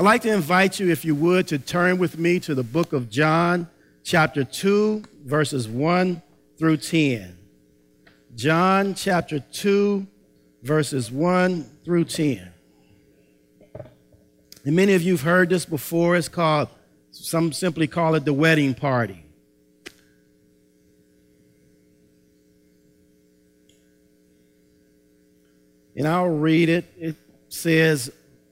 I'd like to invite you, if you would, to turn with me to the book of John, chapter 2, verses 1 through 10. John chapter 2, verses 1 through 10. And many of you have heard this before. It's called, some simply call it the wedding party. And I'll read it. It says,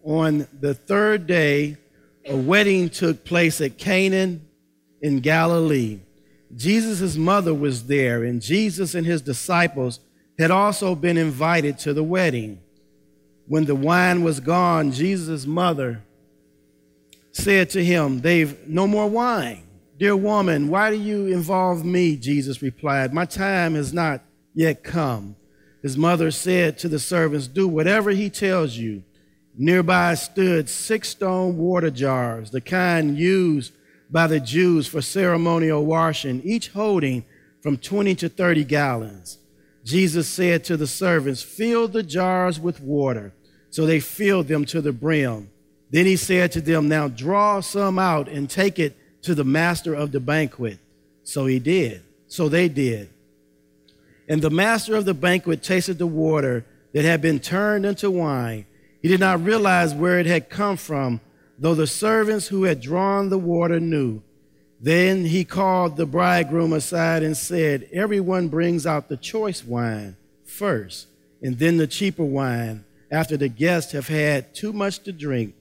On the third day, a wedding took place at Cana in Galilee. Jesus' mother was there, and Jesus and his disciples had also been invited to the wedding. When the wine was gone, Jesus' mother said to him, They've no more wine. Dear woman, why do you involve me? Jesus replied, My time has not yet come. His mother said to the servants, Do whatever he tells you. Nearby stood six stone water jars, the kind used by the Jews for ceremonial washing, each holding from 20 to 30 gallons. Jesus said to the servants, Fill the jars with water. So they filled them to the brim. Then he said to them, Now draw some out and take it to the master of the banquet. So he did. So they did. And the master of the banquet tasted the water that had been turned into wine. He did not realize where it had come from, though the servants who had drawn the water knew. Then he called the bridegroom aside and said, Everyone brings out the choice wine first, and then the cheaper wine after the guests have had too much to drink,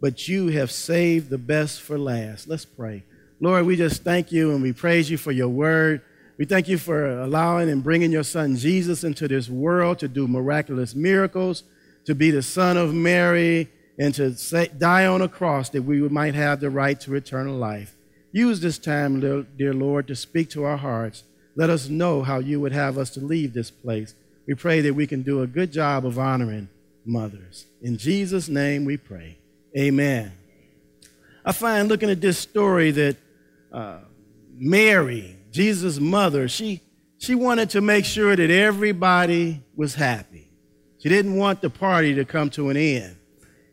but you have saved the best for last. Let's pray. Lord, we just thank you and we praise you for your word. We thank you for allowing and bringing your son Jesus into this world to do miraculous miracles, to be the son of Mary, and to say, die on a cross that we might have the right to eternal life. Use this time, dear Lord, to speak to our hearts. Let us know how you would have us to leave this place. We pray that we can do a good job of honoring mothers. In Jesus' name we pray. Amen. I find looking at this story that uh, Mary, Jesus' mother, she, she wanted to make sure that everybody was happy. She didn't want the party to come to an end.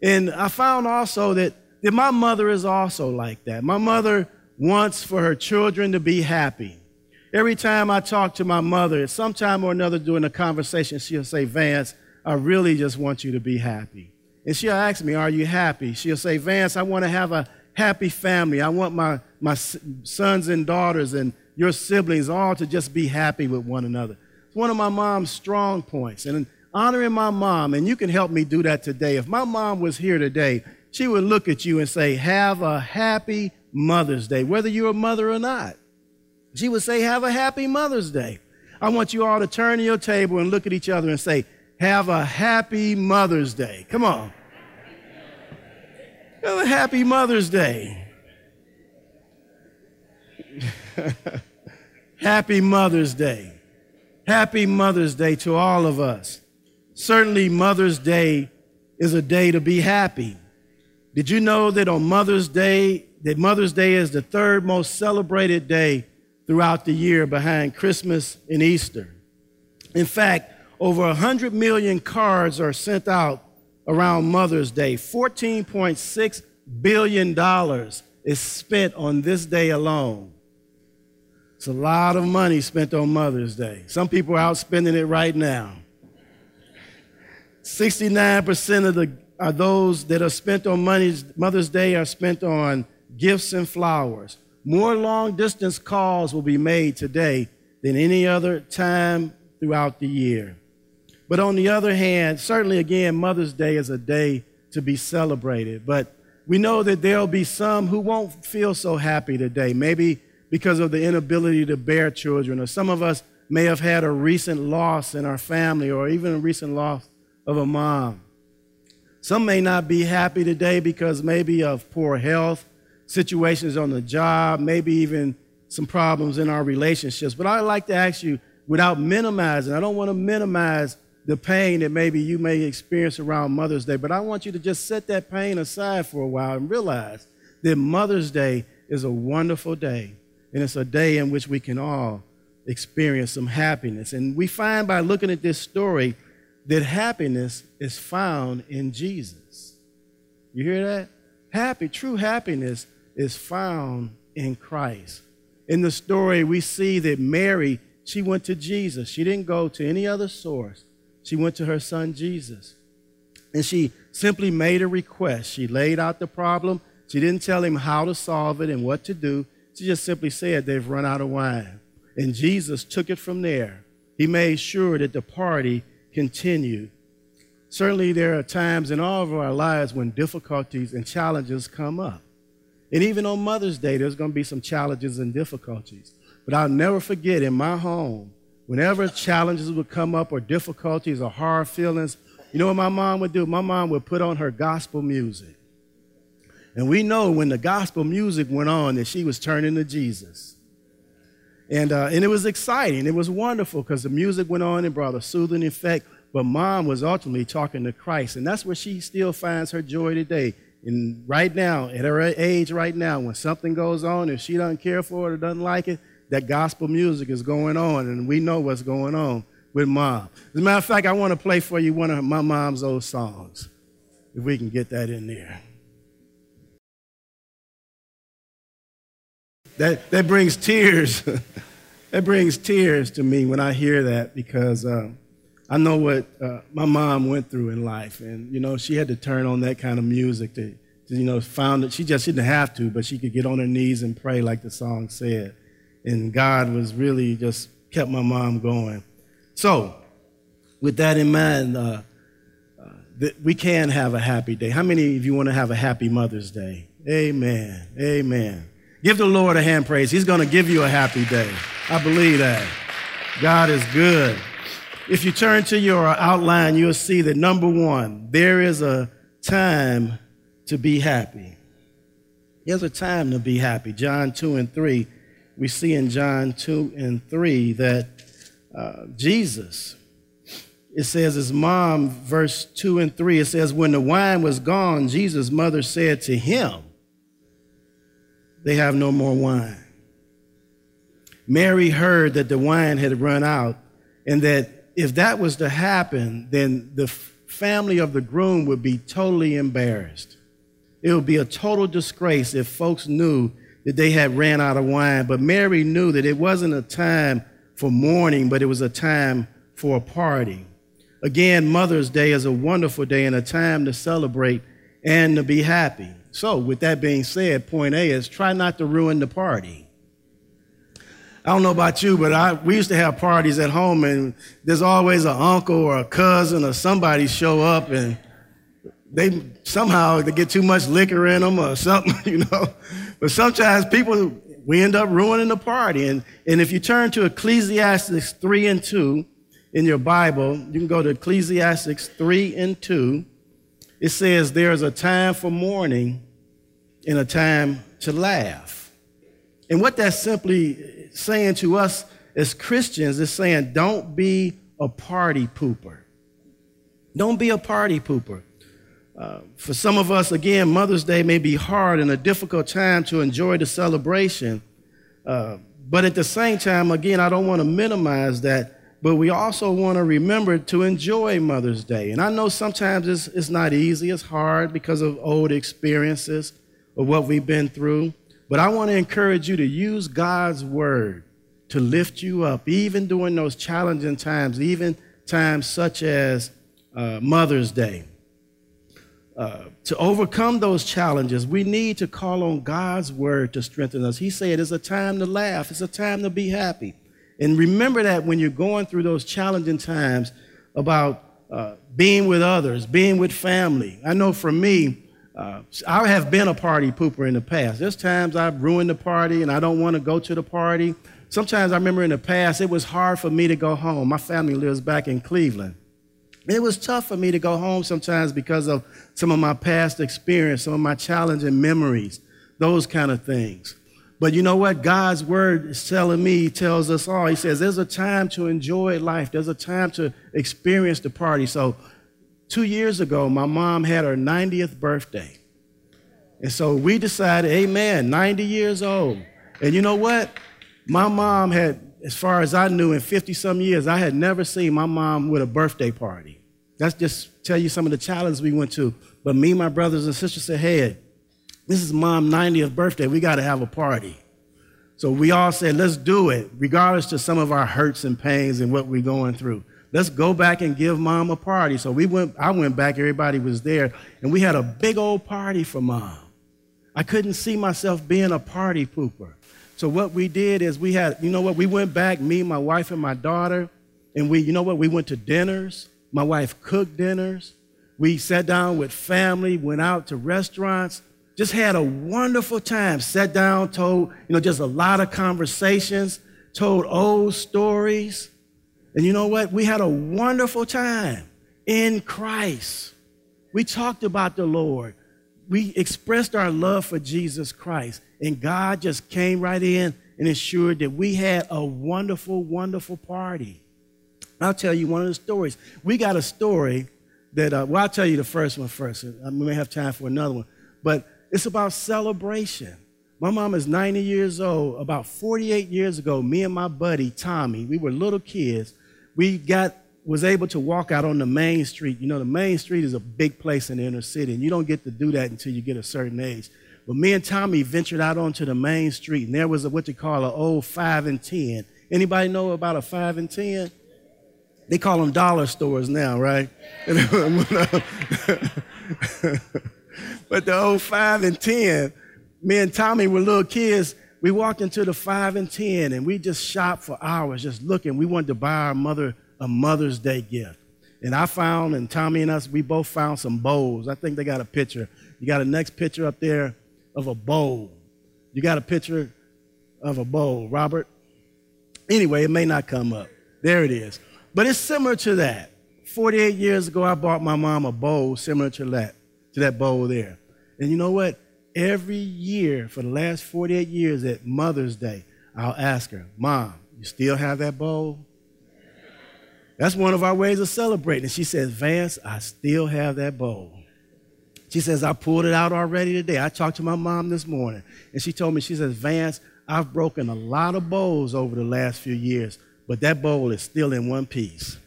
And I found also that, that my mother is also like that. My mother wants for her children to be happy. Every time I talk to my mother, at some time or another during a conversation, she'll say, Vance, I really just want you to be happy. And she'll ask me, Are you happy? She'll say, Vance, I want to have a happy family. I want my, my sons and daughters and your siblings all to just be happy with one another. It's one of my mom's strong points. And honoring my mom, and you can help me do that today. If my mom was here today, she would look at you and say, Have a happy Mother's Day, whether you're a mother or not. She would say, Have a happy Mother's Day. I want you all to turn to your table and look at each other and say, Have a happy Mother's Day. Come on. Have a happy Mother's Day. happy Mother's Day. Happy Mother's Day to all of us. Certainly, Mother's Day is a day to be happy. Did you know that on Mother's Day, that Mother's Day is the third most celebrated day throughout the year behind Christmas and Easter? In fact, over 100 million cards are sent out around Mother's Day. $14.6 billion is spent on this day alone. It's a lot of money spent on Mother's Day. Some people are out spending it right now. 69% of the are those that are spent on money's, Mother's Day are spent on gifts and flowers. More long distance calls will be made today than any other time throughout the year. But on the other hand, certainly again, Mother's Day is a day to be celebrated. But we know that there'll be some who won't feel so happy today, maybe because of the inability to bear children, or some of us may have had a recent loss in our family, or even a recent loss of a mom. Some may not be happy today because maybe of poor health, situations on the job, maybe even some problems in our relationships. But I'd like to ask you, without minimizing, I don't want to minimize the pain that maybe you may experience around Mother's Day, but I want you to just set that pain aside for a while and realize that Mother's Day is a wonderful day, and it's a day in which we can all experience some happiness. And we find by looking at this story that happiness is found in Jesus. You hear that? happy, true happiness is found in Christ. In the story, we see that Mary, she went to Jesus. She didn't go to any other source. She went to her son Jesus. And she simply made a request. She laid out the problem. She didn't tell him how to solve it and what to do. She just simply said, They've run out of wine. And Jesus took it from there. He made sure that the party continued. Certainly, there are times in all of our lives when difficulties and challenges come up. And even on Mother's Day, there's going to be some challenges and difficulties. But I'll never forget in my home, whenever challenges would come up or difficulties or hard feelings, you know what my mom would do? My mom would put on her gospel music. And we know when the gospel music went on that she was turning to Jesus. And, uh, and it was exciting. It was wonderful because the music went on and brought a soothing effect. But mom was ultimately talking to Christ. And that's where she still finds her joy today. And right now, at her age right now, when something goes on, if she doesn't care for it or doesn't like it, that gospel music is going on. And we know what's going on with mom. As a matter of fact, I want to play for you one of my mom's old songs, if we can get that in there. That, that brings tears. that brings tears to me when I hear that because uh, I know what uh, my mom went through in life. And, you know, she had to turn on that kind of music to, to, you know, found that she just she didn't have to, but she could get on her knees and pray like the song said. And God was really just kept my mom going. So, with that in mind, uh, uh, th- we can have a happy day. How many of you want to have a happy Mother's Day? Amen. Amen. Give the Lord a hand praise. He's going to give you a happy day. I believe that. God is good. If you turn to your outline, you'll see that number one, there is a time to be happy. There's a time to be happy. John 2 and 3, we see in John 2 and 3 that uh, Jesus. It says, his mom, verse 2 and 3, it says, When the wine was gone, Jesus' mother said to him, They have no more wine. Mary heard that the wine had run out, and that if that was to happen, then the family of the groom would be totally embarrassed. It would be a total disgrace if folks knew that they had ran out of wine. But Mary knew that it wasn't a time for mourning, but it was a time for a party. Again, Mother's Day is a wonderful day and a time to celebrate and to be happy. So, with that being said, point A is try not to ruin the party. I don't know about you, but I, we used to have parties at home, and there's always an uncle or a cousin or somebody show up, and they somehow they get too much liquor in them or something, you know. But sometimes people we end up ruining the party. And, and if you turn to Ecclesiastes 3 and 2 in your Bible, you can go to Ecclesiastes 3 and 2. It says, There's a time for mourning and a time to laugh. And what that's simply saying to us as Christians is saying, Don't be a party pooper. Don't be a party pooper. Uh, for some of us, again, Mother's Day may be hard and a difficult time to enjoy the celebration. Uh, but at the same time, again, I don't want to minimize that, but we also want to remember to enjoy Mother's Day. And I know sometimes it's, it's not easy, it's hard because of old experiences or what we've been through. But I want to encourage you to use God's word to lift you up, even during those challenging times, even times such as uh, Mother's Day. Uh, to overcome those challenges, we need to call on God's word to strengthen us. He said it's a time to laugh, it's a time to be happy. And remember that when you're going through those challenging times about uh, being with others, being with family. I know for me, uh, I have been a party pooper in the past. There's times I've ruined the party and I don't want to go to the party. Sometimes I remember in the past, it was hard for me to go home. My family lives back in Cleveland. It was tough for me to go home sometimes because of some of my past experience, some of my challenging memories, those kind of things. But you know what? God's word is telling me, tells us all. He says there's a time to enjoy life, there's a time to experience the party. So, two years ago, my mom had her 90th birthday. And so we decided, amen, 90 years old. And you know what? My mom had, as far as I knew, in 50 some years, I had never seen my mom with a birthday party. That's just tell you some of the challenges we went to. But me, my brothers and sisters said, hey, this is mom's 90th birthday. We got to have a party. So we all said, let's do it, regardless to some of our hurts and pains and what we're going through. Let's go back and give mom a party. So we went, I went back, everybody was there, and we had a big old party for mom. I couldn't see myself being a party pooper. So what we did is we had, you know what, we went back, me, my wife, and my daughter, and we, you know what, we went to dinners. My wife cooked dinners. We sat down with family, went out to restaurants, just had a wonderful time. Sat down, told, you know, just a lot of conversations, told old stories. And you know what? We had a wonderful time in Christ. We talked about the Lord. We expressed our love for Jesus Christ. And God just came right in and ensured that we had a wonderful, wonderful party. I'll tell you one of the stories. We got a story that, uh, well, I'll tell you the first one first. We may have time for another one. But it's about celebration. My mom is 90 years old. About 48 years ago, me and my buddy Tommy, we were little kids. We got was able to walk out on the main street. You know, the main street is a big place in the inner city, and you don't get to do that until you get a certain age. But me and Tommy ventured out onto the main street, and there was a, what they call an old five and ten. Anybody know about a five and ten? They call them dollar stores now, right? but the old five and ten, me and Tommy were little kids. We walked into the five and ten, and we just shopped for hours, just looking. We wanted to buy our mother a Mother's Day gift. And I found, and Tommy and us, we both found some bowls. I think they got a picture. You got a next picture up there of a bowl. You got a picture of a bowl, Robert? Anyway, it may not come up. There it is. But it's similar to that. 48 years ago, I bought my mom a bowl similar to that, that bowl there. And you know what? Every year for the last 48 years at Mother's Day, I'll ask her, Mom, you still have that bowl? That's one of our ways of celebrating. And She says, Vance, I still have that bowl. She says, I pulled it out already today. I talked to my mom this morning, and she told me, she says, Vance, I've broken a lot of bowls over the last few years, but that bowl is still in one piece.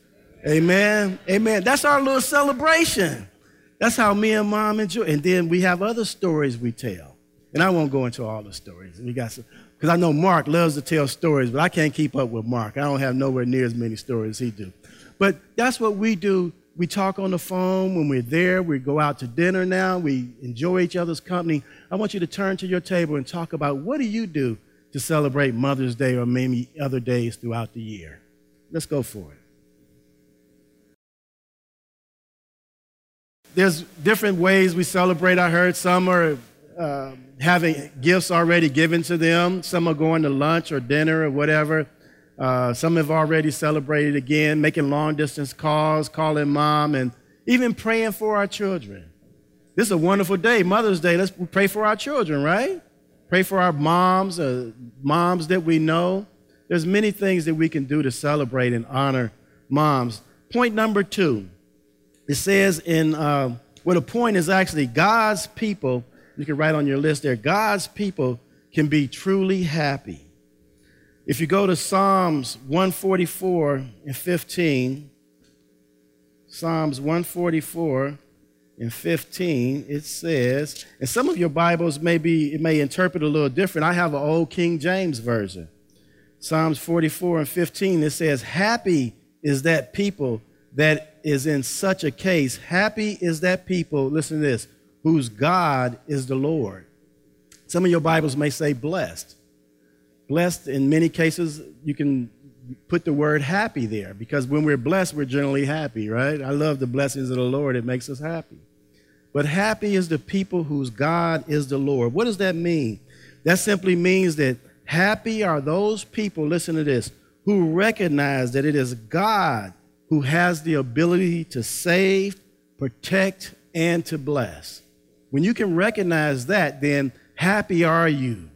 Amen. Amen. That's our little celebration. That's how me and mom enjoy. And then we have other stories we tell. And I won't go into all the stories. We got some because I know Mark loves to tell stories, but I can't keep up with Mark. I don't have nowhere near as many stories as he do. But that's what we do. We talk on the phone when we're there. We go out to dinner now. We enjoy each other's company. I want you to turn to your table and talk about what do you do to celebrate Mother's Day or maybe other days throughout the year. Let's go for it. There's different ways we celebrate. I heard some are uh, having gifts already given to them, some are going to lunch or dinner or whatever. Uh, some have already celebrated again, making long distance calls, calling mom, and even praying for our children. This is a wonderful day, Mother's Day. Let's pray for our children, right? Pray for our moms, uh, moms that we know. There's many things that we can do to celebrate and honor moms. Point number two, it says in, uh, the point is actually God's people, you can write on your list there, God's people can be truly happy. If you go to Psalms 144 and 15, Psalms 144 and 15, it says, and some of your Bibles may be, it may interpret a little different. I have an old King James version. Psalms 44 and 15, it says, Happy is that people that is in such a case. Happy is that people, listen to this, whose God is the Lord. Some of your Bibles may say blessed. Blessed, in many cases, you can put the word happy there because when we're blessed, we're generally happy, right? I love the blessings of the Lord, it makes us happy. But happy is the people whose God is the Lord. What does that mean? That simply means that happy are those people, listen to this, who recognize that it is God who has the ability to save, protect, and to bless. When you can recognize that, then happy are you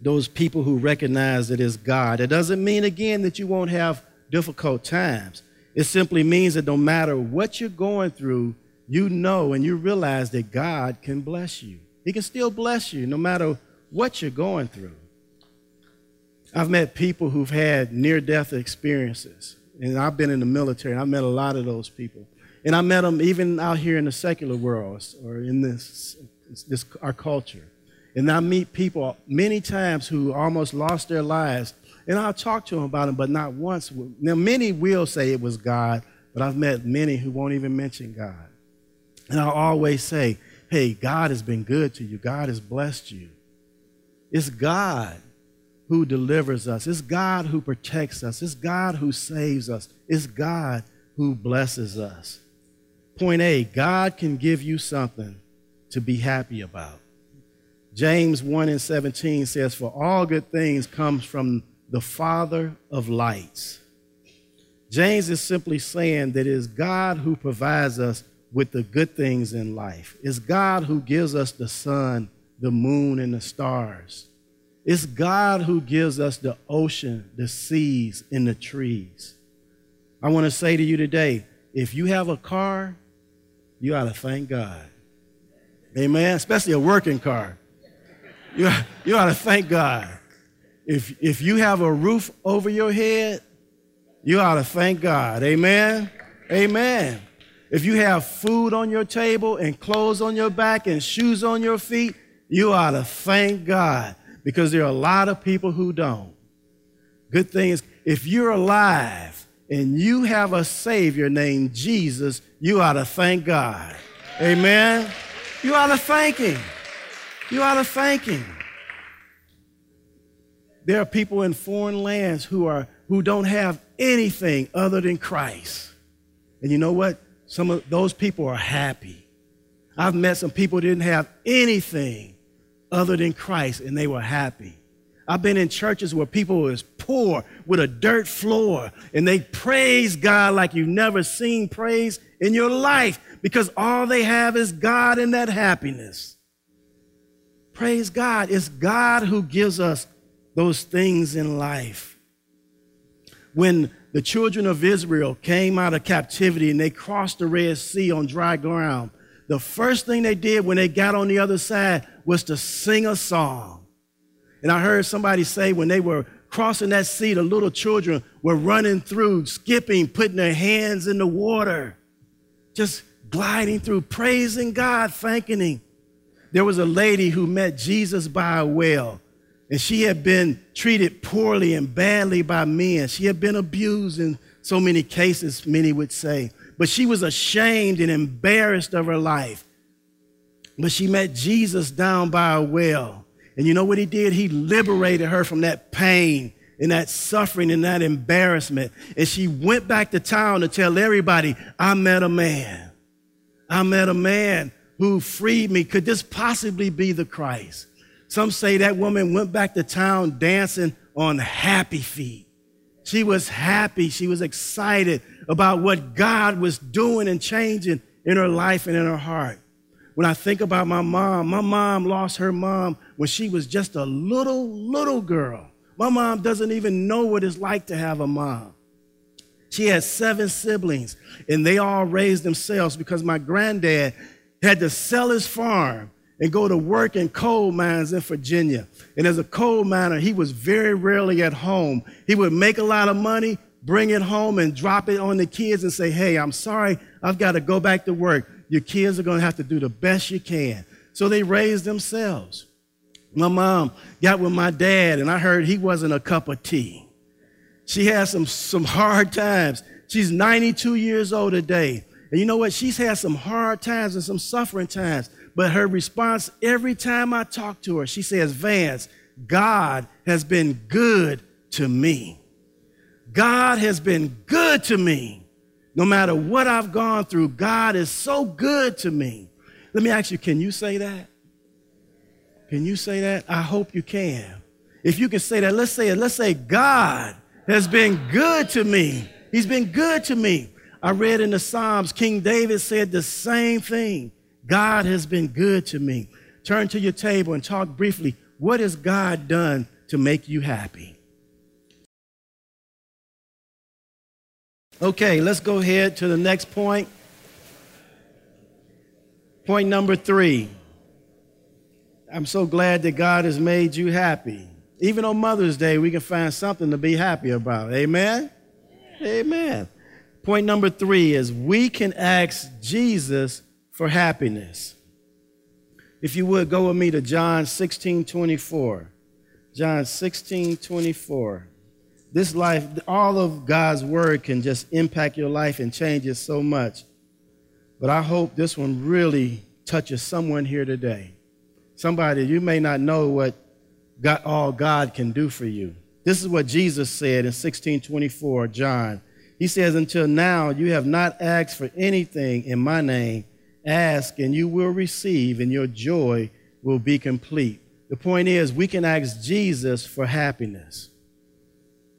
those people who recognize that it's God. It doesn't mean, again, that you won't have difficult times. It simply means that no matter what you're going through, you know and you realize that God can bless you. He can still bless you no matter what you're going through. I've met people who've had near death experiences, and I've been in the military, and I've met a lot of those people. And I met them even out here in the secular world or in this this our culture. And I meet people many times who almost lost their lives, and I'll talk to them about it, but not once. Now, many will say it was God, but I've met many who won't even mention God. And I'll always say, hey, God has been good to you. God has blessed you. It's God who delivers us. It's God who protects us. It's God who saves us. It's God who blesses us. Point A God can give you something to be happy about. James 1 and 17 says, For all good things comes from the Father of lights. James is simply saying that it is God who provides us with the good things in life. It's God who gives us the sun, the moon, and the stars. It's God who gives us the ocean, the seas, and the trees. I want to say to you today if you have a car, you ought to thank God. Amen. Especially a working car. You, you ought to thank God. If, if you have a roof over your head, you ought to thank God. Amen. Amen. If you have food on your table and clothes on your back and shoes on your feet, you ought to thank God because there are a lot of people who don't. Good thing is, if you're alive and you have a Savior named Jesus, you ought to thank God. Amen. You ought to thank Him. You ought to thank Him. There are people in foreign lands who are who don't have anything other than Christ. And you know what? Some of those people are happy. I've met some people who didn't have anything other than Christ, and they were happy. I've been in churches where people was poor with a dirt floor, and they praise God like you've never seen praise in your life because all they have is God and that happiness. Praise God. It's God who gives us those things in life. When the children of Israel came out of captivity and they crossed the Red Sea on dry ground, the first thing they did when they got on the other side was to sing a song. And I heard somebody say when they were crossing that sea, the little children were running through, skipping, putting their hands in the water, just gliding through, praising God, thanking Him. There was a lady who met Jesus by a well, and she had been treated poorly and badly by men. She had been abused in so many cases, many would say. But she was ashamed and embarrassed of her life. But she met Jesus down by a well. And you know what he did? He liberated her from that pain and that suffering and that embarrassment. And she went back to town to tell everybody, I met a man. I met a man who freed me. Could this possibly be the Christ? Some say that woman went back to town dancing on happy feet. She was happy. She was excited about what God was doing and changing in her life and in her heart. When I think about my mom, my mom lost her mom when she was just a little, little girl. My mom doesn't even know what it's like to have a mom. She had seven siblings, and they all raised themselves because my granddad had to sell his farm and go to work in coal mines in Virginia. And as a coal miner, he was very rarely at home. He would make a lot of money, bring it home, and drop it on the kids and say, Hey, I'm sorry, I've got to go back to work your kids are going to have to do the best you can. So they raised themselves. My mom got with my dad, and I heard he wasn't a cup of tea. She had some, some hard times. She's 92 years old today. And you know what? She's had some hard times and some suffering times. But her response every time I talk to her, she says, Vance, God has been good to me. God has been good to me. No matter what I've gone through, God is so good to me. Let me ask you, can you say that? Can you say that? I hope you can. If you can say that, let's say it. Let's say God has been good to me. He's been good to me. I read in the Psalms, King David said the same thing. God has been good to me. Turn to your table and talk briefly. What has God done to make you happy? Okay, let's go ahead to the next point. Point number three. I'm so glad that God has made you happy. Even on Mother's Day, we can find something to be happy about. Amen? Amen. Point number three is we can ask Jesus for happiness. If you would go with me to John 16 24. John 16 24. This life, all of God's word can just impact your life and change it so much. But I hope this one really touches someone here today. Somebody, you may not know what God, all God can do for you. This is what Jesus said in 1624, John. He says, Until now you have not asked for anything in my name. Ask and you will receive, and your joy will be complete. The point is, we can ask Jesus for happiness.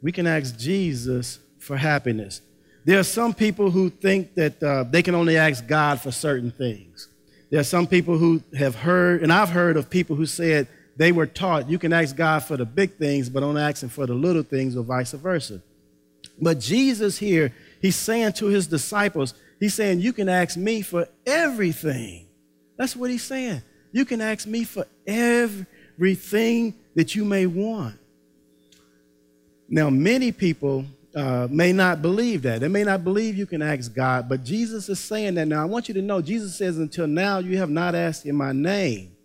We can ask Jesus for happiness. There are some people who think that uh, they can only ask God for certain things. There are some people who have heard, and I've heard of people who said they were taught you can ask God for the big things, but don't ask Him for the little things, or vice versa. But Jesus here, He's saying to His disciples, He's saying, You can ask me for everything. That's what He's saying. You can ask me for everything that you may want. Now, many people uh, may not believe that. They may not believe you can ask God, but Jesus is saying that now. I want you to know Jesus says, Until now, you have not asked in my name.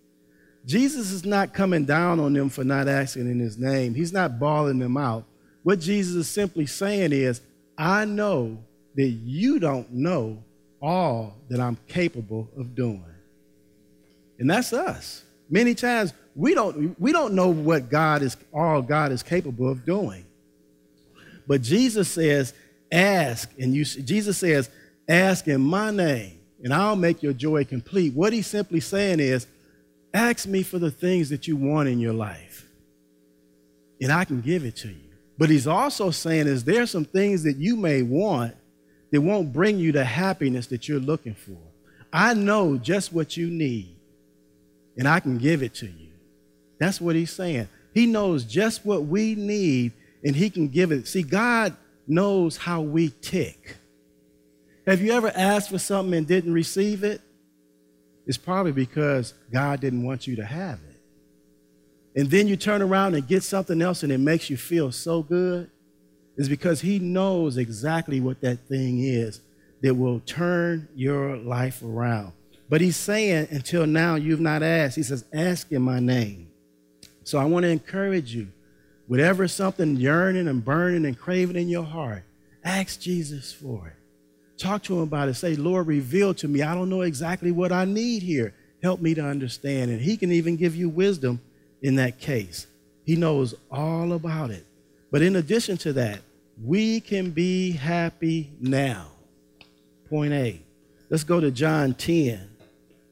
Jesus is not coming down on them for not asking in his name, he's not bawling them out. What Jesus is simply saying is, I know that you don't know all that I'm capable of doing. And that's us. Many times we don't, we don't know what God is, all God is capable of doing. But Jesus says, ask, and you Jesus says, ask in my name, and I'll make your joy complete. What he's simply saying is, ask me for the things that you want in your life, and I can give it to you. But he's also saying is there some things that you may want that won't bring you the happiness that you're looking for. I know just what you need, and I can give it to you. That's what he's saying. He knows just what we need and he can give it. See, God knows how we tick. Have you ever asked for something and didn't receive it? It's probably because God didn't want you to have it. And then you turn around and get something else and it makes you feel so good. It's because he knows exactly what that thing is that will turn your life around. But he's saying, until now, you've not asked. He says, ask in my name. So I want to encourage you Whatever something yearning and burning and craving in your heart, ask Jesus for it. Talk to him about it. Say, Lord, reveal to me. I don't know exactly what I need here. Help me to understand. And he can even give you wisdom in that case. He knows all about it. But in addition to that, we can be happy now. Point A. Let's go to John 10,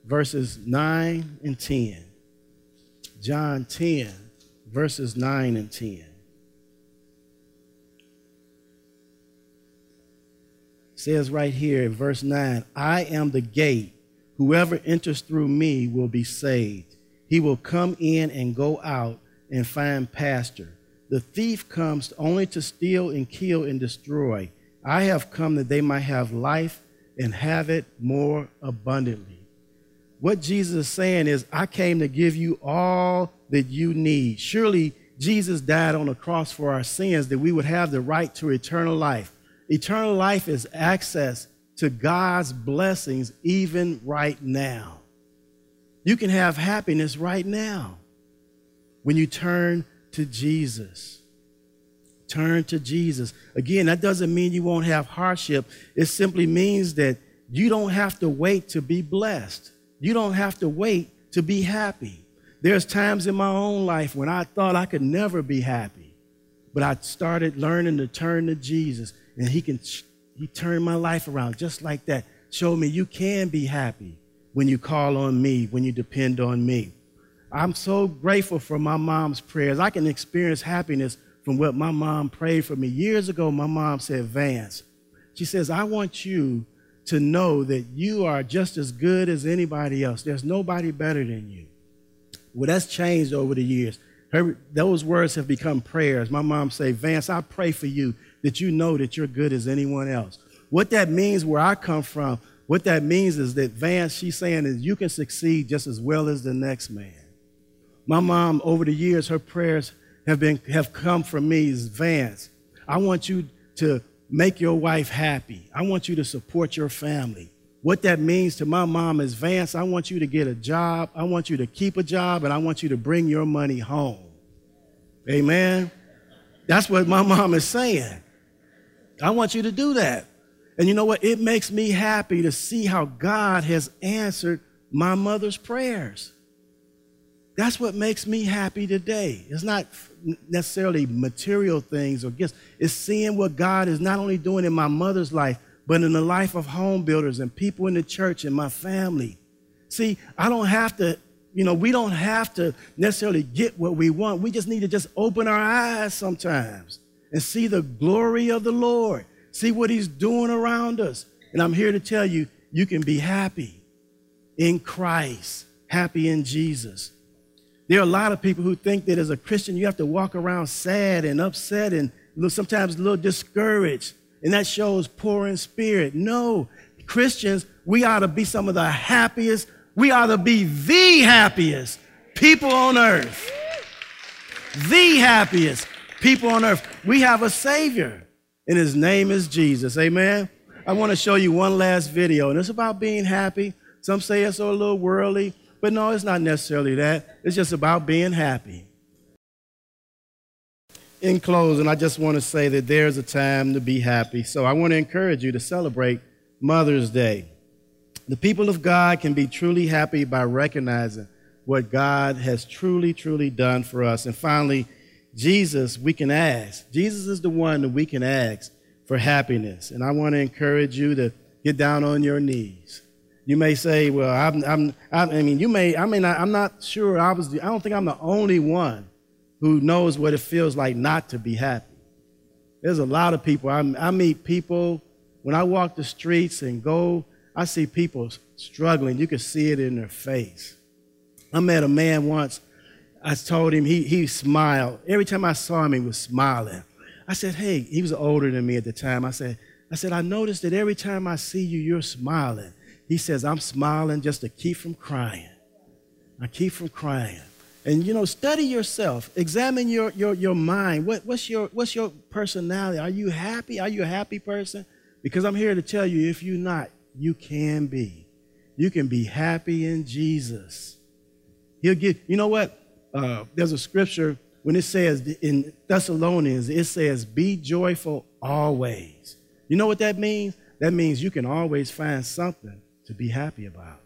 verses 9 and 10. John 10, verses 9 and 10. says right here in verse 9 I am the gate. Whoever enters through me will be saved. He will come in and go out and find pasture. The thief comes only to steal and kill and destroy. I have come that they might have life and have it more abundantly. What Jesus is saying is, I came to give you all that you need. Surely Jesus died on the cross for our sins that we would have the right to eternal life. Eternal life is access to God's blessings even right now. You can have happiness right now when you turn to Jesus. Turn to Jesus. Again, that doesn't mean you won't have hardship. It simply means that you don't have to wait to be blessed. You don't have to wait to be happy. There's times in my own life when I thought I could never be happy, but I started learning to turn to Jesus, and He can He turned my life around just like that. Showed me you can be happy when you call on me, when you depend on me. I'm so grateful for my mom's prayers. I can experience happiness from what my mom prayed for me. Years ago, my mom said, Vance, she says, I want you to know that you are just as good as anybody else. There's nobody better than you. Well, that's changed over the years. Her, those words have become prayers. My mom say, Vance, I pray for you that you know that you're good as anyone else. What that means where I come from, what that means is that Vance, she's saying is you can succeed just as well as the next man. My mom, over the years, her prayers have been have come from me as Vance. I want you to make your wife happy. I want you to support your family. what that means to my mom is Vance, I want you to get a job, I want you to keep a job, and I want you to bring your money home. Amen. That's what my mom is saying. I want you to do that. And you know what? It makes me happy to see how God has answered my mother's prayers. That's what makes me happy today. It's not necessarily material things or gifts, it's seeing what God is not only doing in my mother's life, but in the life of home builders and people in the church and my family. See, I don't have to, you know, we don't have to necessarily get what we want. We just need to just open our eyes sometimes and see the glory of the Lord, see what He's doing around us. And I'm here to tell you, you can be happy in Christ, happy in Jesus. There are a lot of people who think that as a Christian, you have to walk around sad and upset and sometimes a little discouraged and that shows poor in spirit. No, Christians, we ought to be some of the happiest, we ought to be the happiest people on earth. The happiest people on earth. We have a Savior, and His name is Jesus. Amen. I want to show you one last video, and it's about being happy. Some say it's a little worldly, but no, it's not necessarily that. It's just about being happy in closing, I just want to say that there's a time to be happy. So I want to encourage you to celebrate Mother's Day. The people of God can be truly happy by recognizing what God has truly, truly done for us. And finally, Jesus, we can ask. Jesus is the one that we can ask for happiness. And I want to encourage you to get down on your knees. You may say, well, I'm, I'm, I mean, you may, I mean, I'm not sure. I was, I don't think I'm the only one who knows what it feels like not to be happy. There's a lot of people. I, I meet people when I walk the streets and go, I see people struggling. You can see it in their face. I met a man once. I told him he, he smiled. Every time I saw him, he was smiling. I said, Hey, he was older than me at the time. I said, I said, I noticed that every time I see you, you're smiling. He says, I'm smiling just to keep from crying. I keep from crying. And you know, study yourself. Examine your your, your mind. What, what's your what's your personality? Are you happy? Are you a happy person? Because I'm here to tell you, if you're not, you can be. You can be happy in Jesus. He'll give. You know what? Uh, there's a scripture when it says in Thessalonians, it says, "Be joyful always." You know what that means? That means you can always find something to be happy about.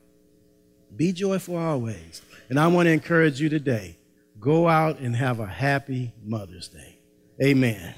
Be joyful always. And I want to encourage you today go out and have a happy Mother's Day. Amen.